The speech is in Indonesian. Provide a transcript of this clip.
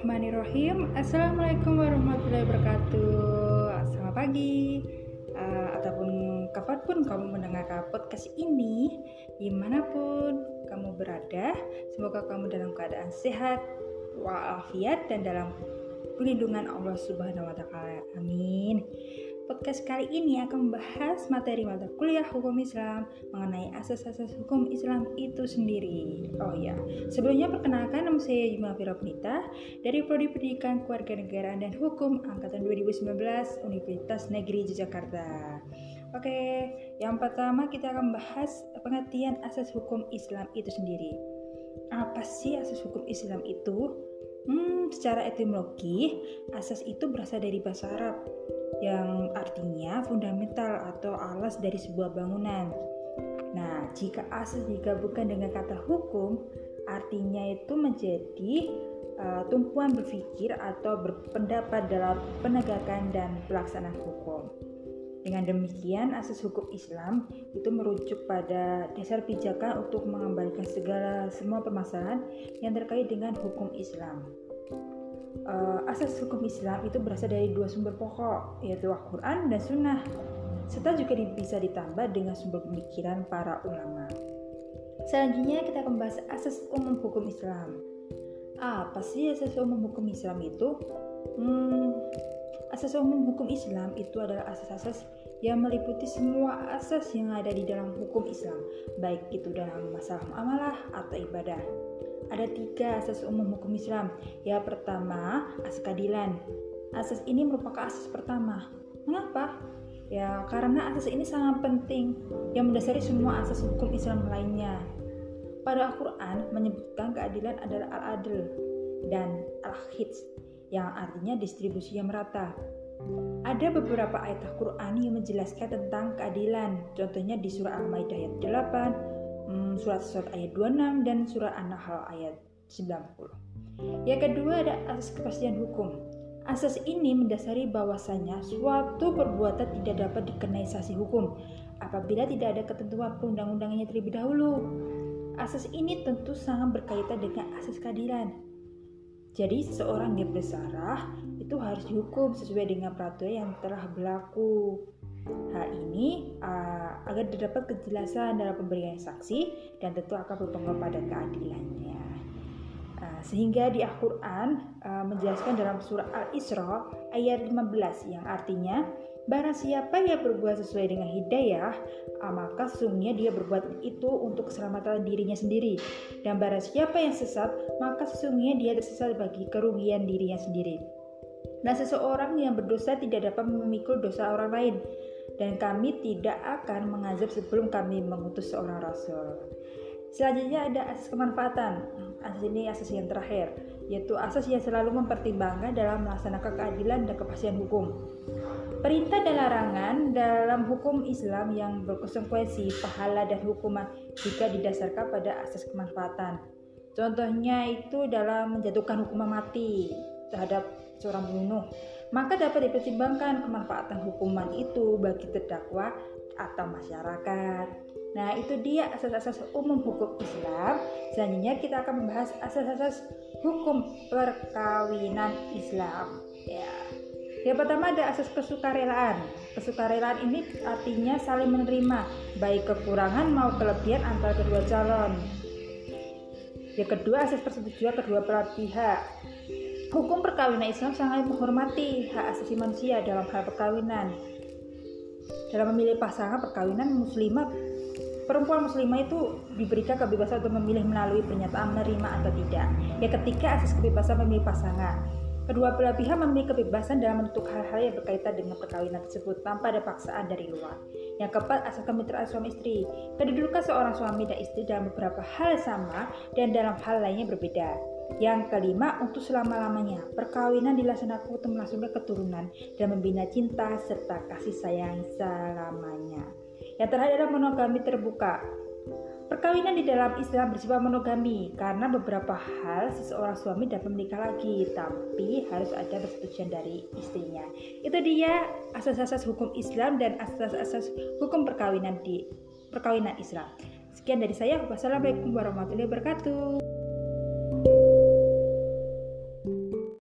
Bismillahirrahmanirrahim. Assalamualaikum warahmatullahi wabarakatuh. Selamat pagi. Uh, Ataupun kapan pun kamu mendengarkan podcast ini Di mana pun kamu berada Semoga kamu dalam keadaan sehat Walafiat dan dalam perlindungan Allah subhanahu wa ta'ala. Amin Podcast kali ini akan membahas materi mata kuliah hukum Islam mengenai asas-asas hukum Islam itu sendiri. Oh ya, sebelumnya perkenalkan nama saya Jumlah Fira dari Prodi Pendidikan Kewarganegaraan dan Hukum angkatan 2019 Universitas Negeri Jakarta. Oke, yang pertama kita akan bahas pengertian asas hukum Islam itu sendiri. Apa sih asas hukum Islam itu? Hmm, secara etimologi, asas itu berasal dari bahasa Arab yang artinya fundamental atau alas dari sebuah bangunan. Nah, jika asas digabungkan dengan kata hukum, artinya itu menjadi uh, tumpuan berpikir atau berpendapat dalam penegakan dan pelaksanaan hukum. Dengan demikian, asas hukum Islam itu merujuk pada dasar pijakan untuk mengembalikan segala semua permasalahan yang terkait dengan hukum Islam uh, asas hukum Islam itu berasal dari dua sumber pokok, yaitu Al-Quran dan Sunnah, serta juga bisa ditambah dengan sumber pemikiran para ulama. Selanjutnya kita akan membahas asas umum hukum Islam. Apa sih asas umum hukum Islam itu? Hmm, asas umum hukum Islam itu adalah asas-asas yang meliputi semua asas yang ada di dalam hukum Islam, baik itu dalam masalah muamalah atau ibadah ada tiga asas umum hukum Islam. Ya pertama, asas keadilan. Asas ini merupakan asas pertama. Mengapa? Ya karena asas ini sangat penting yang mendasari semua asas hukum Islam lainnya. Pada Al-Quran menyebutkan keadilan adalah al-adl dan al-hits yang artinya distribusi yang merata. Ada beberapa ayat Al-Quran yang menjelaskan tentang keadilan. Contohnya di surah Al-Maidah ayat 8, Hmm, surat-surat ayat 26 dan surat An-Nahl ayat 90. Yang kedua ada asas kepastian hukum. Asas ini mendasari bahwasanya suatu perbuatan tidak dapat dikenai sanksi hukum apabila tidak ada ketentuan perundang-undangannya terlebih dahulu. Asas ini tentu sangat berkaitan dengan asas keadilan. Jadi seseorang yang bersalah itu harus dihukum sesuai dengan peraturan yang telah berlaku. Hal ini uh, agar terdapat kejelasan dalam pemberian saksi dan tentu akan berpengaruh pada keadilannya. Uh, sehingga di Al-Quran uh, menjelaskan dalam surah Al-Isra ayat 15 yang artinya Barang siapa yang berbuat sesuai dengan hidayah, maka sesungguhnya dia berbuat itu untuk keselamatan dirinya sendiri. Dan barang siapa yang sesat, maka sesungguhnya dia tersesat bagi kerugian dirinya sendiri. Nah, seseorang yang berdosa tidak dapat memikul dosa orang lain, dan kami tidak akan mengazab sebelum kami mengutus seorang rasul. Selanjutnya ada asas kemanfaatan. Asas ini asas yang terakhir, yaitu asas yang selalu mempertimbangkan dalam melaksanakan keadilan dan kepastian hukum. Perintah dan larangan dalam hukum Islam yang berkonsekuensi pahala dan hukuman jika didasarkan pada asas kemanfaatan. Contohnya itu dalam menjatuhkan hukuman mati terhadap seorang pembunuh maka dapat dipertimbangkan kemanfaatan hukuman itu bagi terdakwa atau masyarakat. Nah, itu dia asas-asas umum hukum Islam. Selanjutnya kita akan membahas asas-asas hukum perkawinan Islam. Ya. Yang pertama ada asas kesukarelaan. Kesukarelaan ini artinya saling menerima baik kekurangan maupun kelebihan antara kedua calon. Yang kedua asas persetujuan kedua belah pihak. Hukum perkawinan Islam sangat menghormati hak asasi manusia dalam hal perkawinan. Dalam memilih pasangan perkawinan muslimah, perempuan muslimah itu diberikan kebebasan untuk memilih melalui pernyataan menerima atau tidak. Ya ketika asas kebebasan memilih pasangan. Kedua belah pihak memiliki kebebasan dalam menentukan hal-hal yang berkaitan dengan perkawinan tersebut tanpa ada paksaan dari luar. Yang keempat, asal kemitraan suami istri. Kedudukan seorang suami dan istri dalam beberapa hal sama dan dalam hal lainnya berbeda. Yang kelima, untuk selama-lamanya, perkawinan dilaksanakan untuk melangsungkan keturunan dan membina cinta serta kasih sayang selamanya. Yang terakhir adalah monogami terbuka. Perkawinan di dalam Islam bersifat monogami karena beberapa hal seseorang suami dapat menikah lagi, tapi harus ada persetujuan dari istrinya. Itu dia asas-asas hukum Islam dan asas-asas hukum perkawinan di perkawinan Islam. Sekian dari saya. Wassalamualaikum warahmatullahi wabarakatuh.